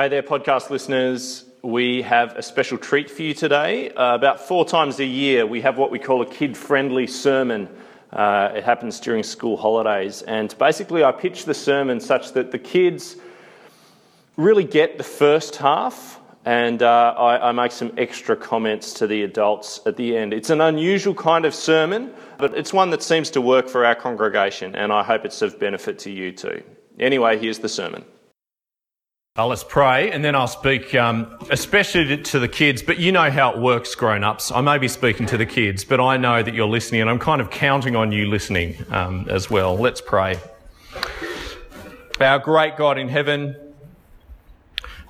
Hey there, podcast listeners. We have a special treat for you today. Uh, about four times a year, we have what we call a kid friendly sermon. Uh, it happens during school holidays. And basically, I pitch the sermon such that the kids really get the first half, and uh, I, I make some extra comments to the adults at the end. It's an unusual kind of sermon, but it's one that seems to work for our congregation, and I hope it's of benefit to you too. Anyway, here's the sermon. Uh, let's pray, and then I'll speak, um, especially to the kids. But you know how it works, grown ups. I may be speaking to the kids, but I know that you're listening, and I'm kind of counting on you listening um, as well. Let's pray. Our great God in heaven,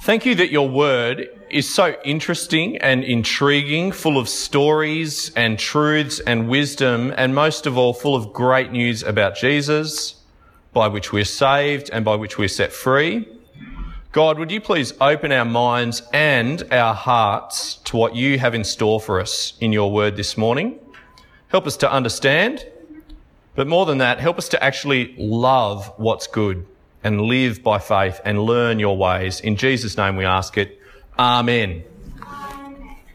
thank you that your word is so interesting and intriguing, full of stories and truths and wisdom, and most of all, full of great news about Jesus, by which we're saved and by which we're set free. God, would you please open our minds and our hearts to what you have in store for us in your word this morning? Help us to understand, but more than that, help us to actually love what's good and live by faith and learn your ways. In Jesus' name we ask it. Amen.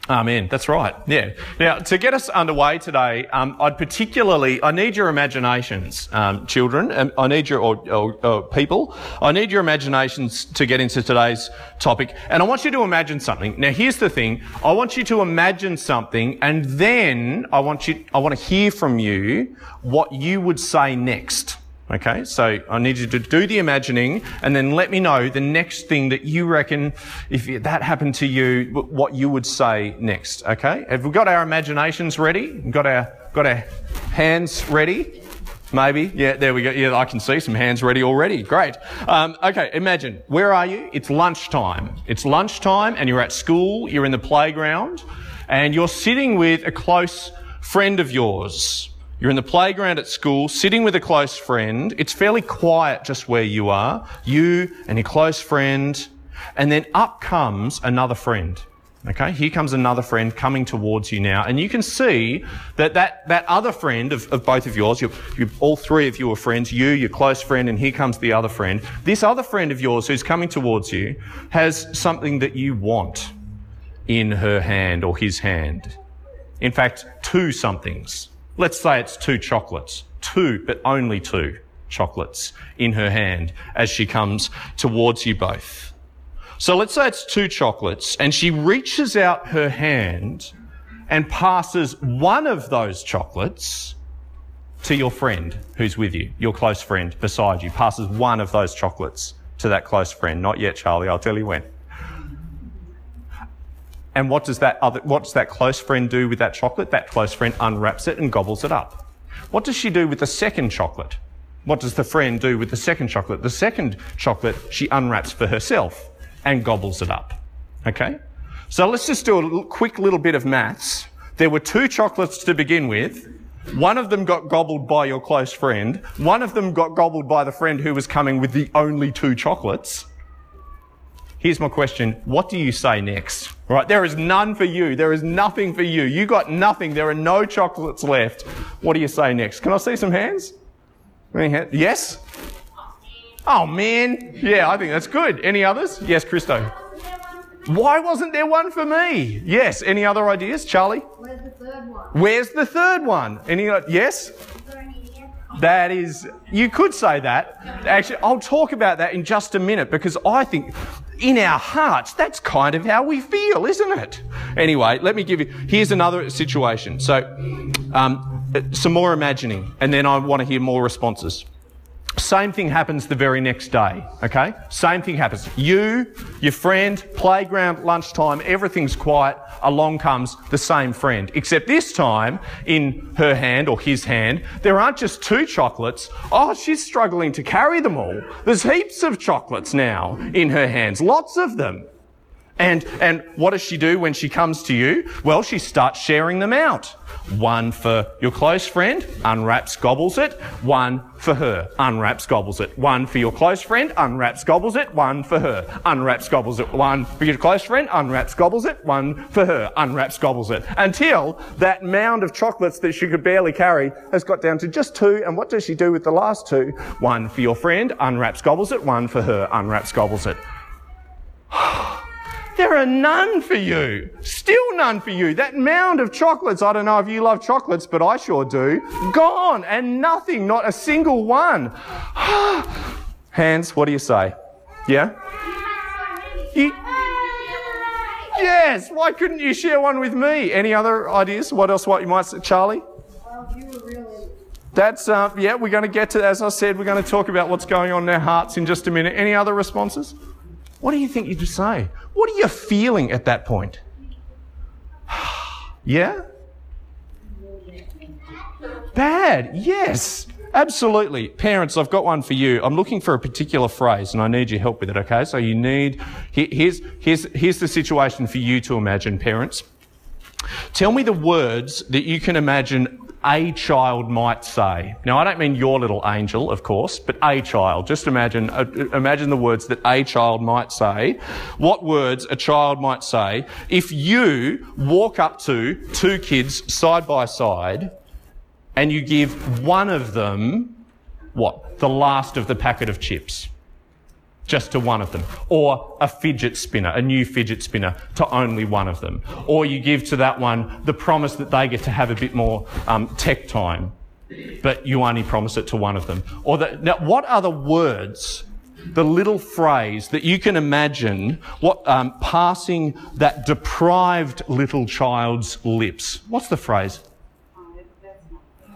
Amen. That's right. Yeah. Now, to get us underway today, um, I'd particularly, I need your imaginations, um, children. Um, I need your, or, or, or, people. I need your imaginations to get into today's topic. And I want you to imagine something. Now, here's the thing. I want you to imagine something and then I want you, I want to hear from you what you would say next. Okay, so I need you to do the imagining and then let me know the next thing that you reckon, if that happened to you, what you would say next. Okay, have we got our imaginations ready? Got our, got our hands ready? Maybe. Yeah, there we go. Yeah, I can see some hands ready already. Great. Um, okay, imagine. Where are you? It's lunchtime. It's lunchtime and you're at school, you're in the playground, and you're sitting with a close friend of yours. You're in the playground at school, sitting with a close friend. It's fairly quiet just where you are. You and your close friend. And then up comes another friend. Okay, here comes another friend coming towards you now, and you can see that that, that other friend of, of both of yours, you all three of you are friends, you, your close friend, and here comes the other friend. This other friend of yours who's coming towards you has something that you want in her hand or his hand. In fact, two somethings. Let's say it's two chocolates, two, but only two chocolates in her hand as she comes towards you both. So let's say it's two chocolates and she reaches out her hand and passes one of those chocolates to your friend who's with you, your close friend beside you, passes one of those chocolates to that close friend. Not yet, Charlie. I'll tell you when. And what does that other, that close friend do with that chocolate? That close friend unwraps it and gobbles it up. What does she do with the second chocolate? What does the friend do with the second chocolate? The second chocolate she unwraps for herself and gobbles it up. Okay? So let's just do a quick little bit of maths. There were two chocolates to begin with. One of them got gobbled by your close friend. One of them got gobbled by the friend who was coming with the only two chocolates. Here's my question. What do you say next? Right? There is none for you. There is nothing for you. You got nothing. There are no chocolates left. What do you say next? Can I see some hands? Yes? Oh man. Yeah, I think that's good. Any others? Yes, Christo. Why wasn't there one for me? Yes. Any other ideas? Charlie? Where's the third one? Where's the third one? Any, uh, yes? That is, you could say that. Actually, I'll talk about that in just a minute because I think in our hearts, that's kind of how we feel, isn't it? Anyway, let me give you, here's another situation. So, um, some more imagining, and then I want to hear more responses. Same thing happens the very next day, okay? Same thing happens. You, your friend, playground, lunchtime, everything's quiet. Along comes the same friend. Except this time, in her hand or his hand, there aren't just two chocolates. Oh, she's struggling to carry them all. There's heaps of chocolates now in her hands. Lots of them. And, and what does she do when she comes to you? Well, she starts sharing them out. One for your close friend, unwraps, gobbles it. One for her, unwraps, gobbles it. One for your close friend, unwraps, gobbles it. One for her, unwraps, gobbles it. One for your close friend, unwraps, gobbles it. One for her, unwraps, gobbles it. Until that mound of chocolates that she could barely carry has got down to just two. And what does she do with the last two? One for your friend, unwraps, gobbles it. One for her, unwraps, gobbles it. There are none for you. Still none for you. That mound of chocolates, I don't know if you love chocolates, but I sure do. Gone and nothing, not a single one. Hands, what do you say? Yeah? You, yes, why couldn't you share one with me? Any other ideas? What else, what you might say? Charlie? That's, uh, yeah, we're going to get to, as I said, we're going to talk about what's going on in their hearts in just a minute. Any other responses? What do you think you'd say? What are you feeling at that point? yeah? Bad, yes. Absolutely. Parents, I've got one for you. I'm looking for a particular phrase and I need your help with it, okay? So you need, here's, here's, here's the situation for you to imagine, parents. Tell me the words that you can imagine a child might say. Now, I don't mean your little angel, of course, but a child. Just imagine, uh, imagine the words that a child might say. What words a child might say if you walk up to two kids side by side and you give one of them, what? The last of the packet of chips just to one of them, or a fidget spinner, a new fidget spinner to only one of them, or you give to that one the promise that they get to have a bit more um, tech time, but you only promise it to one of them. Or that, now, what are the words, the little phrase that you can imagine what um, passing that deprived little child's lips? What's the phrase?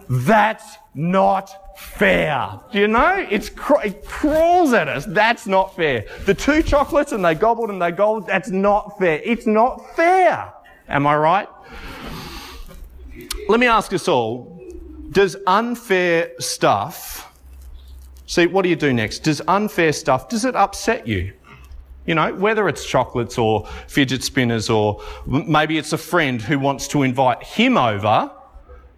That's not fair. Do you know? It's cr- it crawls at us. That's not fair. The two chocolates and they gobbled and they gobbled. That's not fair. It's not fair. Am I right? Let me ask us all. Does unfair stuff, see, what do you do next? Does unfair stuff, does it upset you? You know, whether it's chocolates or fidget spinners or maybe it's a friend who wants to invite him over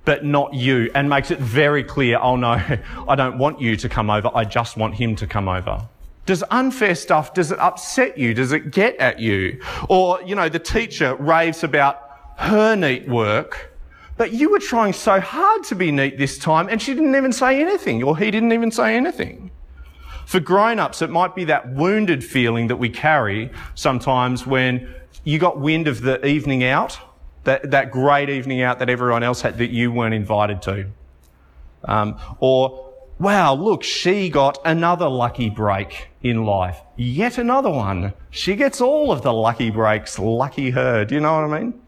but not you, and makes it very clear, oh no, I don't want you to come over, I just want him to come over. Does unfair stuff, does it upset you? Does it get at you? Or, you know, the teacher raves about her neat work, but you were trying so hard to be neat this time and she didn't even say anything, or he didn't even say anything. For grown-ups, it might be that wounded feeling that we carry sometimes when you got wind of the evening out that, that great evening out that everyone else had that you weren't invited to. Um, or, wow, look, she got another lucky break in life. Yet another one. She gets all of the lucky breaks. Lucky her. Do you know what I mean?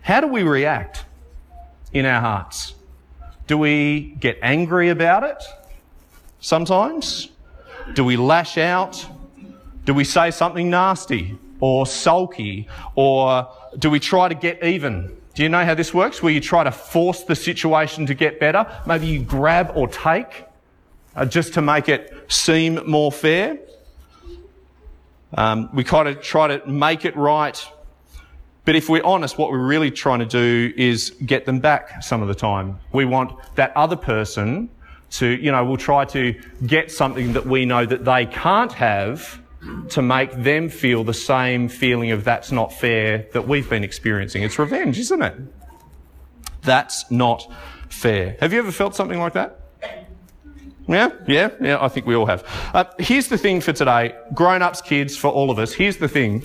How do we react in our hearts? Do we get angry about it sometimes? Do we lash out? Do we say something nasty or sulky or do we try to get even? Do you know how this works? Where you try to force the situation to get better? Maybe you grab or take uh, just to make it seem more fair. Um, we kind of try to make it right. But if we're honest, what we're really trying to do is get them back some of the time. We want that other person to, you know, we'll try to get something that we know that they can't have to make them feel the same feeling of that's not fair that we've been experiencing. It's revenge, isn't it? That's not fair. Have you ever felt something like that? Yeah, yeah, yeah, I think we all have. Uh, here's the thing for today grown ups, kids, for all of us. Here's the thing.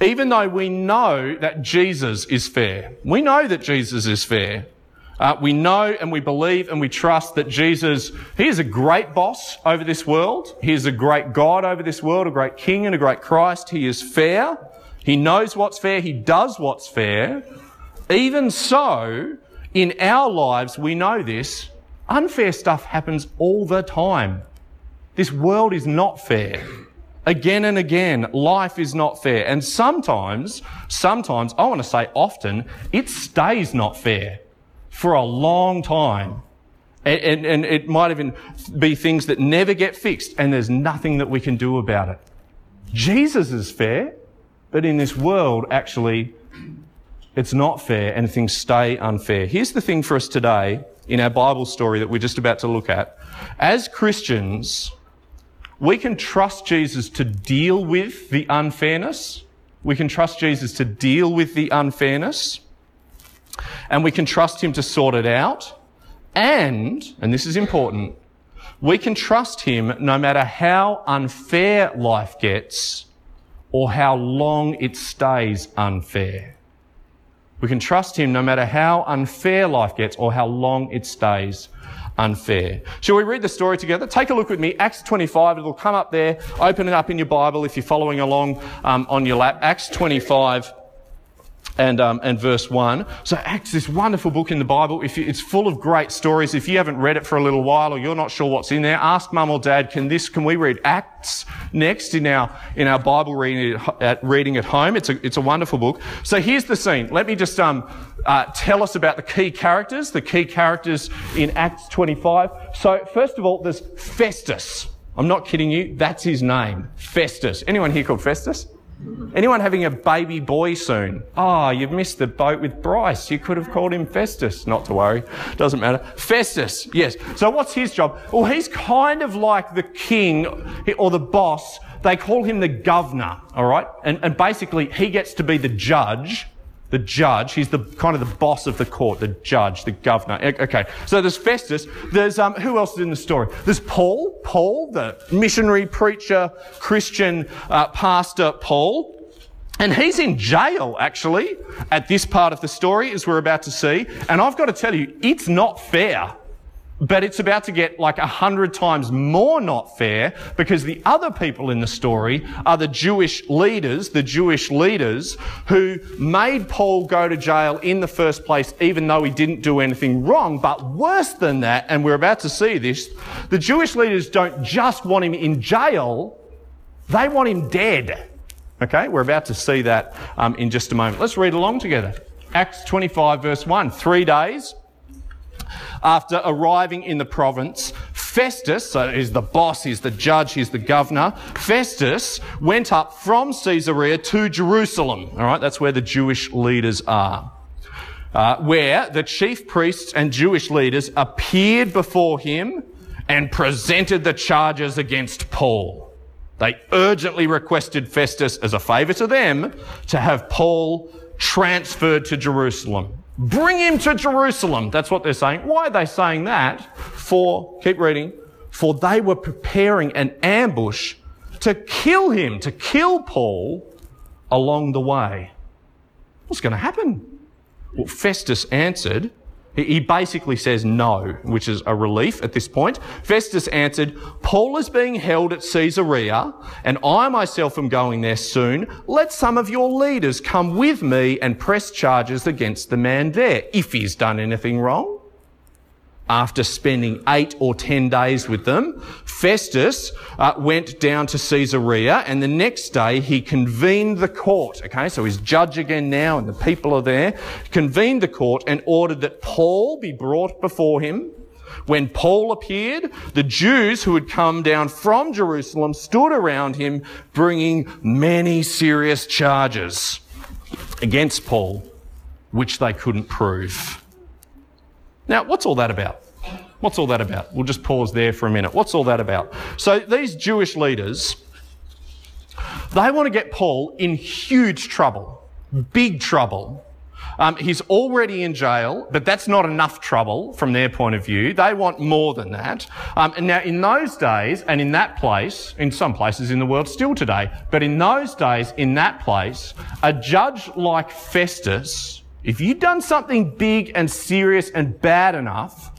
Even though we know that Jesus is fair, we know that Jesus is fair, uh, we know and we believe and we trust that Jesus, He is a great boss over this world. He is a great God over this world, a great King and a great Christ. He is fair. He knows what's fair. He does what's fair. Even so, in our lives, we know this. Unfair stuff happens all the time. This world is not fair. Again and again, life is not fair. And sometimes, sometimes, I want to say often, it stays not fair for a long time. And, and, and, it might even be things that never get fixed, and there's nothing that we can do about it. Jesus is fair, but in this world, actually, it's not fair, and things stay unfair. Here's the thing for us today in our Bible story that we're just about to look at. As Christians, we can trust Jesus to deal with the unfairness. We can trust Jesus to deal with the unfairness and we can trust Him to sort it out. And, and this is important, we can trust Him no matter how unfair life gets or how long it stays unfair. We can trust Him no matter how unfair life gets or how long it stays unfair. Shall we read the story together? Take a look with me. Acts 25. It'll come up there. Open it up in your Bible if you're following along um, on your lap. Acts 25 and, um, and verse 1. So Acts, this wonderful book in the Bible, if you, it's full of great stories. If you haven't read it for a little while or you're not sure what's in there, ask mum or dad, can this, can we read Acts next in our, in our Bible reading at, reading at home? It's a, it's a wonderful book. So here's the scene. Let me just, um, uh, tell us about the key characters, the key characters in Acts 25. So first of all, there's Festus. I'm not kidding you. That's his name. Festus. Anyone here called Festus? Anyone having a baby boy soon? Oh, you've missed the boat with Bryce. You could have called him Festus. Not to worry. Doesn't matter. Festus, yes. So what's his job? Well, he's kind of like the king or the boss. They call him the governor, all right? And, and basically, he gets to be the judge the judge. He's the kind of the boss of the court, the judge, the governor. Okay, so there's Festus. There's um, who else is in the story? There's Paul, Paul, the missionary preacher, Christian uh, pastor, Paul. And he's in jail, actually, at this part of the story, as we're about to see. And I've got to tell you, it's not fair but it's about to get like a hundred times more not fair because the other people in the story are the Jewish leaders, the Jewish leaders who made Paul go to jail in the first place, even though he didn't do anything wrong. But worse than that, and we're about to see this, the Jewish leaders don't just want him in jail, they want him dead. Okay, we're about to see that um, in just a moment. Let's read along together. Acts 25 verse 1. Three days after arriving in the province, Festus, so he's the boss, he's the judge, he's the governor, Festus went up from Caesarea to Jerusalem. All right, that's where the Jewish leaders are. Uh, where the chief priests and Jewish leaders appeared before him and presented the charges against Paul. They urgently requested Festus, as a favour to them, to have Paul transferred to Jerusalem. Bring him to Jerusalem. That's what they're saying. Why are they saying that? For, keep reading, for they were preparing an ambush to kill him, to kill Paul along the way. What's going to happen? Well, Festus answered, he basically says no, which is a relief at this point. Festus answered, Paul is being held at Caesarea, and I myself am going there soon. Let some of your leaders come with me and press charges against the man there, if he's done anything wrong after spending eight or ten days with them, Festus uh, went down to Caesarea and the next day he convened the court. Okay, so he's judge again now and the people are there. Convened the court and ordered that Paul be brought before him. When Paul appeared, the Jews who had come down from Jerusalem stood around him bringing many serious charges against Paul, which they couldn't prove. Now, what's all that about? What's all that about? We'll just pause there for a minute. What's all that about? So, these Jewish leaders, they want to get Paul in huge trouble, big trouble. Um, he's already in jail, but that's not enough trouble from their point of view. They want more than that. Um, and now, in those days, and in that place, in some places in the world still today, but in those days, in that place, a judge like Festus if you'd done something big and serious and bad enough,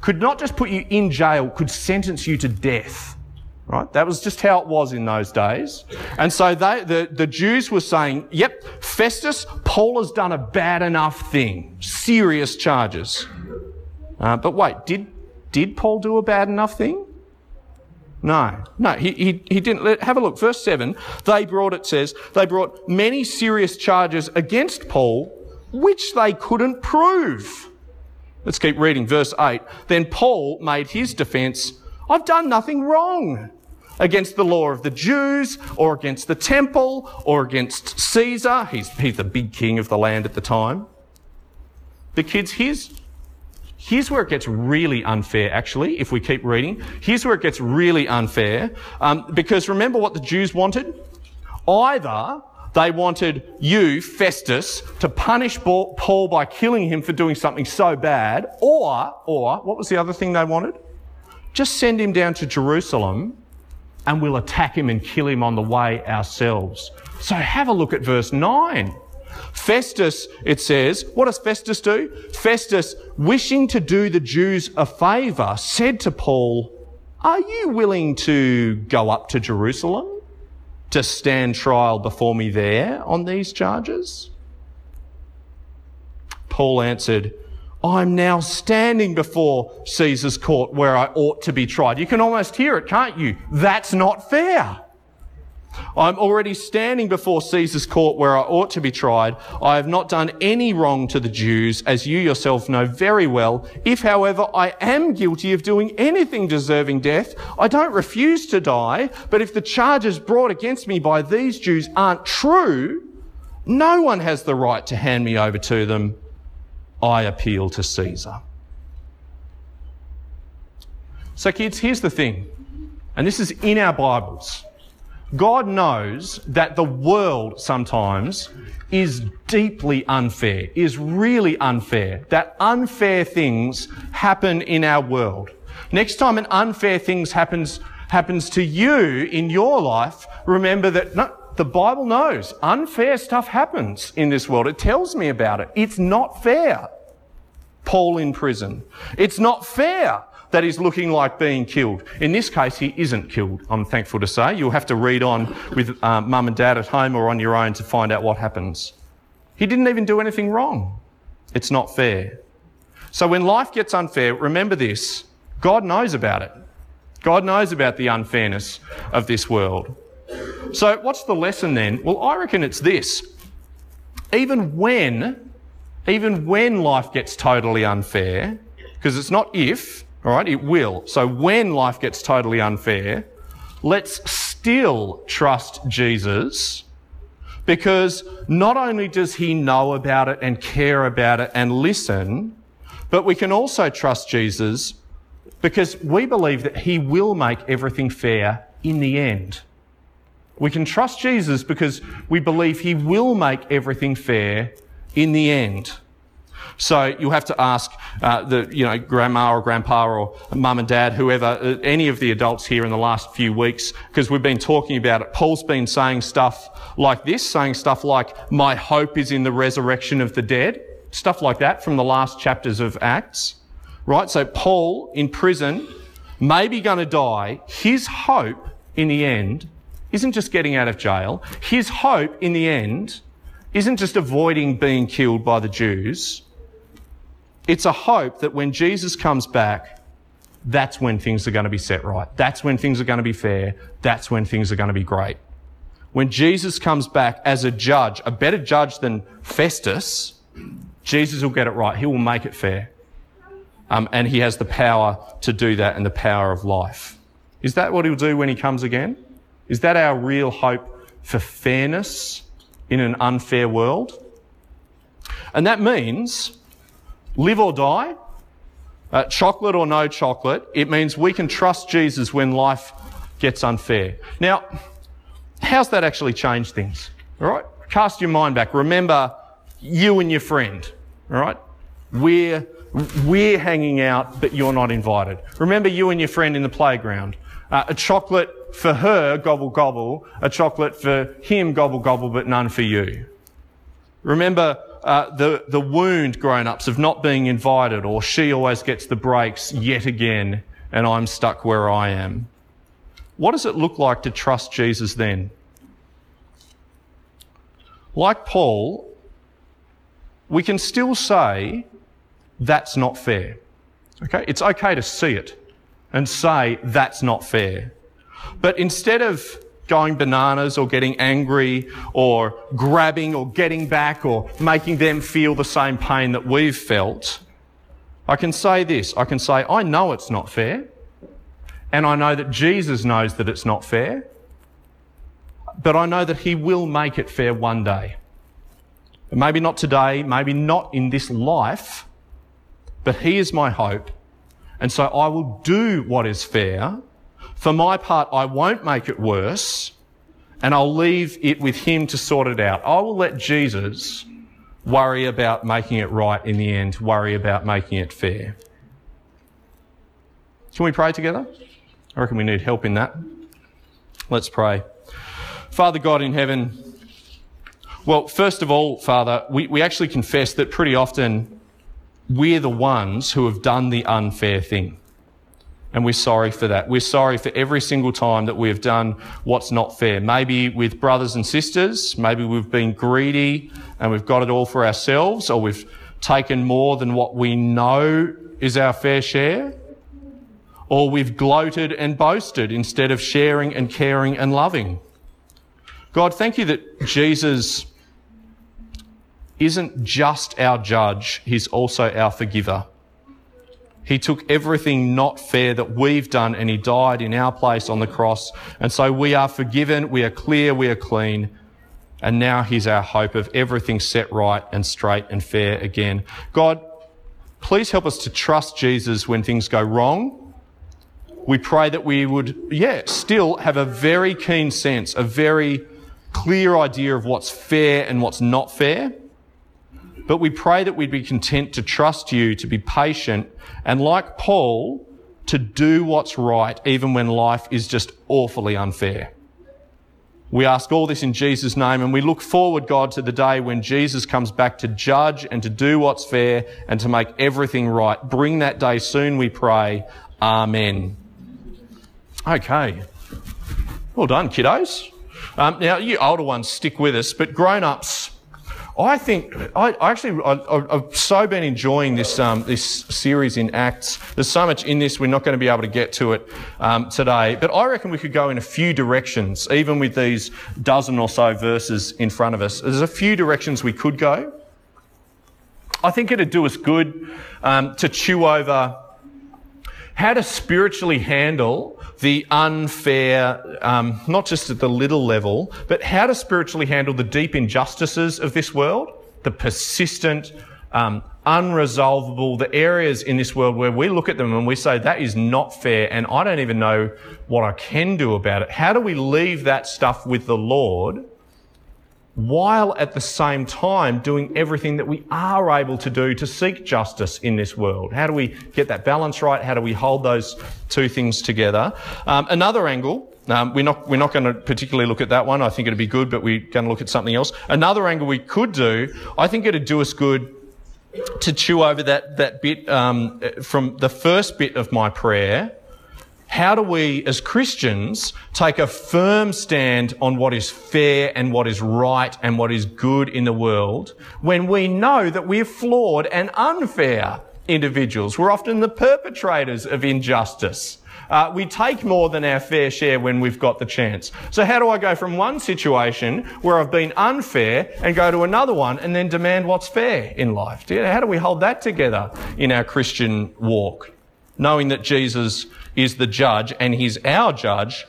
could not just put you in jail, could sentence you to death. Right? That was just how it was in those days. And so they, the, the Jews were saying, yep, Festus, Paul has done a bad enough thing. Serious charges. Uh, but wait, did, did Paul do a bad enough thing? No, no, he, he, he didn't. Let, Have a look. Verse 7. They brought, it says, they brought many serious charges against Paul which they couldn't prove. Let's keep reading. Verse 8. Then Paul made his defense I've done nothing wrong against the law of the Jews or against the temple or against Caesar. He's, he's the big king of the land at the time. The kids, here's, here's where it gets really unfair, actually, if we keep reading. Here's where it gets really unfair. Um, because remember what the Jews wanted? Either they wanted you, Festus, to punish Paul by killing him for doing something so bad, or, or, what was the other thing they wanted? Just send him down to Jerusalem and we'll attack him and kill him on the way ourselves. So have a look at verse 9. Festus, it says, what does Festus do? Festus, wishing to do the Jews a favour, said to Paul, Are you willing to go up to Jerusalem to stand trial before me there on these charges? Paul answered, I'm now standing before Caesar's court where I ought to be tried. You can almost hear it, can't you? That's not fair. I'm already standing before Caesar's court where I ought to be tried. I have not done any wrong to the Jews, as you yourself know very well. If, however, I am guilty of doing anything deserving death, I don't refuse to die. But if the charges brought against me by these Jews aren't true, no one has the right to hand me over to them. I appeal to Caesar. So, kids, here's the thing, and this is in our Bibles. God knows that the world sometimes is deeply unfair, is really unfair, that unfair things happen in our world. Next time an unfair things happens, happens to you in your life, remember that no, the Bible knows unfair stuff happens in this world. It tells me about it. It's not fair. Paul in prison. It's not fair that he's looking like being killed. In this case, he isn't killed, I'm thankful to say. You'll have to read on with uh, mum and dad at home or on your own to find out what happens. He didn't even do anything wrong. It's not fair. So when life gets unfair, remember this God knows about it. God knows about the unfairness of this world. So, what's the lesson then? Well, I reckon it's this. Even when, even when life gets totally unfair, because it's not if, all right, it will. So, when life gets totally unfair, let's still trust Jesus because not only does he know about it and care about it and listen, but we can also trust Jesus because we believe that he will make everything fair in the end. We can trust Jesus because we believe he will make everything fair in the end. So you'll have to ask uh, the, you know, grandma or grandpa or mum and dad, whoever, uh, any of the adults here in the last few weeks, because we've been talking about it. Paul's been saying stuff like this, saying stuff like, my hope is in the resurrection of the dead, stuff like that from the last chapters of Acts. Right? So Paul in prison, maybe going to die. His hope in the end isn't just getting out of jail. His hope in the end isn't just avoiding being killed by the Jews. It's a hope that when Jesus comes back, that's when things are going to be set right. That's when things are going to be fair. That's when things are going to be great. When Jesus comes back as a judge, a better judge than Festus, Jesus will get it right. He will make it fair. Um, and he has the power to do that and the power of life. Is that what he'll do when he comes again? Is that our real hope for fairness in an unfair world? And that means live or die, uh, chocolate or no chocolate. It means we can trust Jesus when life gets unfair. Now, how's that actually changed things? All right? Cast your mind back. Remember you and your friend. All right? We're, we're hanging out, but you're not invited. Remember you and your friend in the playground. Uh, a chocolate for her, gobble gobble. A chocolate for him, gobble gobble, but none for you. Remember uh, the, the wound grown-ups of not being invited or she always gets the breaks yet again and I'm stuck where I am. What does it look like to trust Jesus then? Like Paul, we can still say that's not fair. Okay? It's okay to see it and say that's not fair. But instead of going bananas or getting angry or grabbing or getting back or making them feel the same pain that we've felt, I can say this. I can say, I know it's not fair. And I know that Jesus knows that it's not fair. But I know that he will make it fair one day. Maybe not today, maybe not in this life, but he is my hope. And so I will do what is fair for my part, I won't make it worse and I'll leave it with him to sort it out. I will let Jesus worry about making it right in the end, worry about making it fair. Can we pray together? I reckon we need help in that. Let's pray. Father God in heaven, well, first of all, Father, we, we actually confess that pretty often we're the ones who have done the unfair thing. And we're sorry for that. We're sorry for every single time that we have done what's not fair. Maybe with brothers and sisters, maybe we've been greedy and we've got it all for ourselves, or we've taken more than what we know is our fair share or we've gloated and boasted instead of sharing and caring and loving. God, thank you that Jesus isn't just our judge, he's also our forgiver. He took everything not fair that we've done and he died in our place on the cross. And so we are forgiven, we are clear, we are clean. And now he's our hope of everything set right and straight and fair again. God, please help us to trust Jesus when things go wrong we pray that we would, yeah, still have a very keen sense, a very clear idea of what's fair and what's not fair. But we pray that we'd be content to trust you, to be patient, and like Paul, to do what's right even when life is just awfully unfair. We ask all this in Jesus' name and we look forward, God, to the day when Jesus comes back to judge and to do what's fair and to make everything right. Bring that day soon, we pray. Amen. Okay. Well done, kiddos. Um, now, you older ones stick with us, but grown ups, I think I, I actually I, have so been enjoying this um, this series in Acts. There's so much in this we're not going to be able to get to it um, today, but I reckon we could go in a few directions, even with these dozen or so verses in front of us. There's a few directions we could go. I think it'd do us good um, to chew over how to spiritually handle the unfair, um, not just at the little level, but how to spiritually handle the deep injustices of this world, the persistent, um, unresolvable, the areas in this world where we look at them and we say, that is not fair and I don't even know what I can do about it. How do we leave that stuff with the Lord while at the same time doing everything that we are able to do to seek justice in this world. How do we get that balance right? How do we hold those two things together? Um, another angle. Um, we're not we're not going to particularly look at that one. I think it'd be good, but we're going to look at something else. Another angle we could do. I think it'd do us good to chew over that that bit um, from the first bit of my prayer how do we, as Christians, take a firm stand on what is fair and what is right and what is good in the world when we know that we're flawed and unfair individuals? We're often the perpetrators of injustice. Uh, we take more than our fair share when we've got the chance. So how do I go from one situation where I've been unfair and go to another one and then demand what's fair in life? How do we hold that together in our Christian walk? Knowing that Jesus is the judge and he's our judge,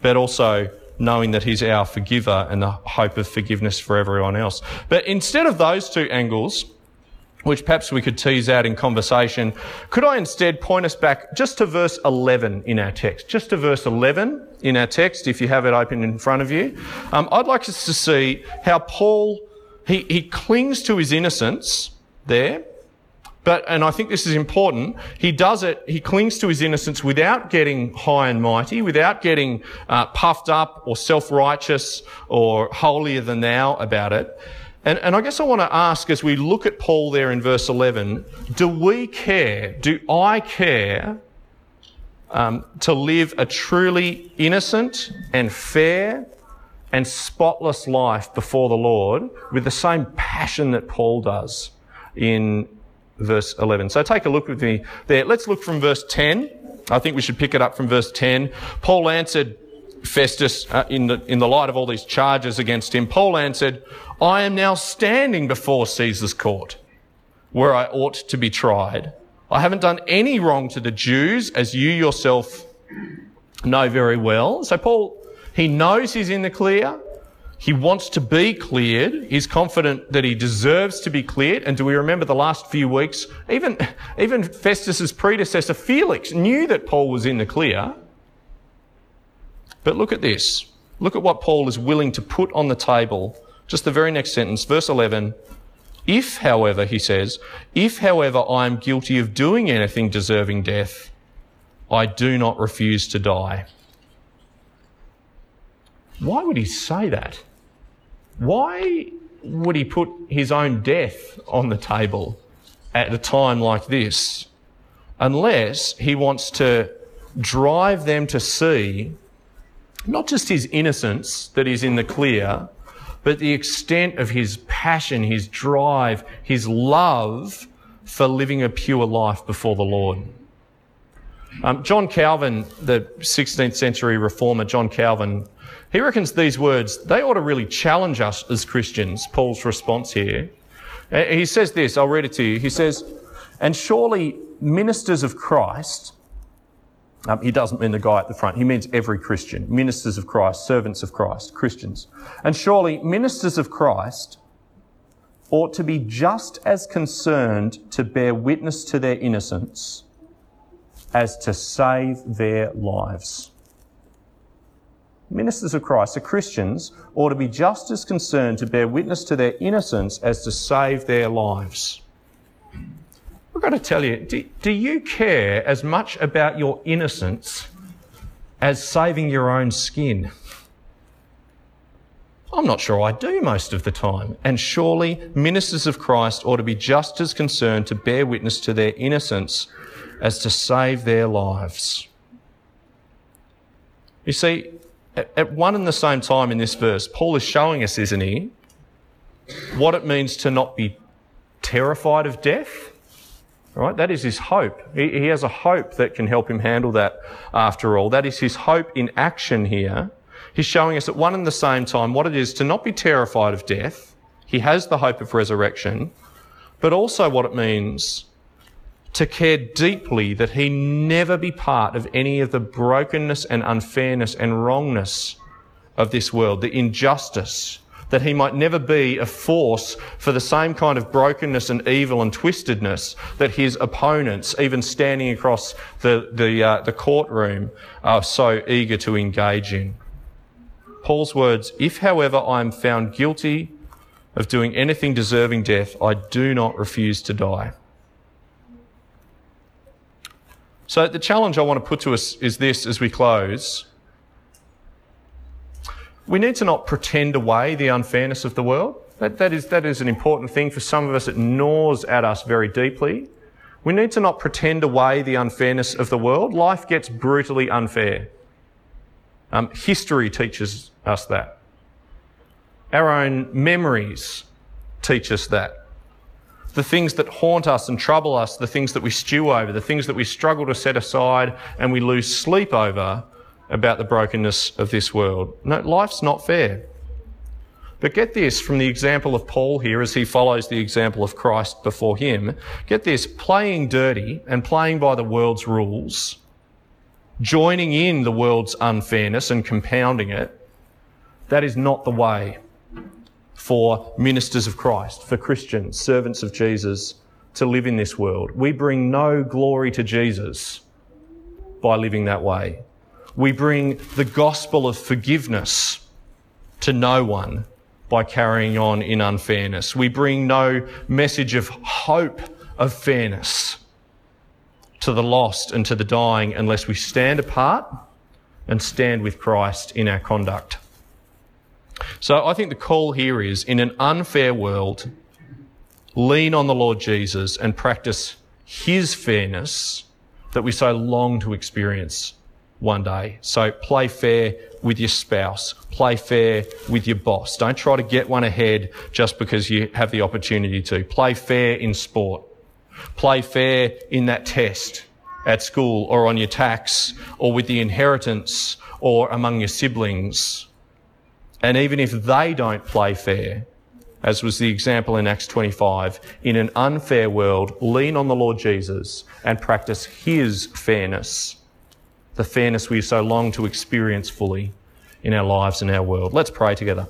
but also knowing that he's our forgiver and the hope of forgiveness for everyone else. But instead of those two angles, which perhaps we could tease out in conversation, could I instead point us back just to verse 11 in our text? Just to verse 11 in our text, if you have it open in front of you. Um, I'd like us to see how Paul, he, he clings to his innocence there, but, and I think this is important, he does it, he clings to his innocence without getting high and mighty, without getting uh, puffed up or self-righteous or holier than thou about it. And, and I guess I want to ask as we look at Paul there in verse 11, do we care, do I care um, to live a truly innocent and fair and spotless life before the Lord with the same passion that Paul does in verse 11. So take a look with me there. Let's look from verse 10. I think we should pick it up from verse 10. Paul answered Festus uh, in, the, in the light of all these charges against him. Paul answered, I am now standing before Caesar's court where I ought to be tried. I haven't done any wrong to the Jews as you yourself know very well. So Paul, he knows he's in the clear. He wants to be cleared. He's confident that he deserves to be cleared. And do we remember the last few weeks? Even, even Festus's predecessor, Felix, knew that Paul was in the clear. But look at this. Look at what Paul is willing to put on the table. Just the very next sentence, verse 11. If, however, he says, if, however, I am guilty of doing anything deserving death, I do not refuse to die. why would he say that? Why would he put his own death on the table at a time like this? Unless he wants to drive them to see not just his innocence that is in the clear, but the extent of his passion, his drive, his love for living a pure life before the Lord. Um, John Calvin, the 16th century reformer John Calvin, he reckons these words, they ought to really challenge us as Christians, Paul's response here. Uh, he says this, I'll read it to you. He says, and surely ministers of Christ um, he doesn't mean the guy at the front. He means every Christian. Ministers of Christ, servants of Christ, Christians. And surely ministers of Christ ought to be just as concerned to bear witness to their innocence as to save their lives. Ministers of Christ, the Christians, ought to be just as concerned to bear witness to their innocence as to save their lives. I've got to tell you, do, do you care as much about your innocence as saving your own skin? I'm not sure I do most of the time. And surely ministers of Christ ought to be just as concerned to bear witness to their innocence as to save their lives. You see, at one and the same time in this verse, Paul is showing us, isn't he, what it means to not be terrified of death Right? That is his hope. He, he has a hope that can help him handle that after all. That is his hope in action here. He's showing us at one and the same time what it is to not be terrified of death. He has the hope of resurrection, but also what it means to care deeply that he never be part of any of the brokenness and unfairness and wrongness of this world, the injustice, that he might never be a force for the same kind of brokenness and evil and twistedness that his opponents, even standing across the, the, uh, the courtroom, are so eager to engage in. Paul's words, if however I am found guilty of doing anything deserving death, I do not refuse to die. So the challenge I want to put to us is this as we close. We need to not pretend away the unfairness of the world. That, that, is, that is an important thing. For some of us, it gnaws at us very deeply. We need to not pretend away the unfairness of the world. Life gets brutally unfair. Um, history teaches us that. Our own memories teach us that. The things that haunt us and trouble us, the things that we stew over, the things that we struggle to set aside and we lose sleep over, about the brokenness of this world. No, life's not fair. But get this from the example of Paul here as he follows the example of Christ before him. Get this, playing dirty and playing by the world's rules, joining in the world's unfairness and compounding it, that is not the way for ministers of Christ, for Christians, servants of Jesus to live in this world. We bring no glory to Jesus by living that way. We bring the gospel of forgiveness to no one by carrying on in unfairness. We bring no message of hope of fairness to the lost and to the dying unless we stand apart and stand with Christ in our conduct. So I think the call here is in an unfair world, lean on the Lord Jesus and practice his fairness that we so long to experience one day. So play fair with your spouse. Play fair with your boss. Don't try to get one ahead just because you have the opportunity to. Play fair in sport. Play fair in that test at school or on your tax or with the inheritance or among your siblings. And even if they don't play fair, as was the example in Acts 25, in an unfair world, lean on the Lord Jesus and practice his fairness the fairness we so long to experience fully in our lives and our world. Let's pray together.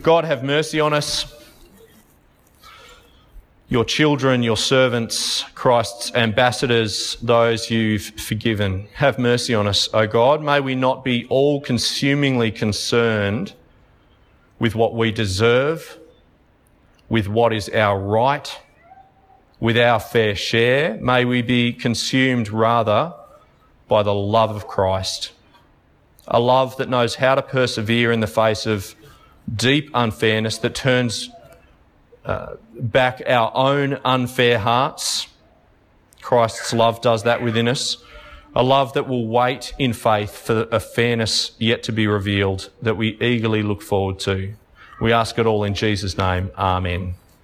God, have mercy on us. Your children, your servants, Christ's ambassadors, those you've forgiven. Have mercy on us, O God. May we not be all consumingly concerned with what we deserve, with what is our right, with our fair share. May we be consumed rather by the love of Christ a love that knows how to persevere in the face of deep unfairness, that turns uh, back our own unfair hearts. Christ's love does that within us. A love that will wait in faith for a fairness yet to be revealed that we eagerly look forward to. We ask it all in Jesus' name. Amen.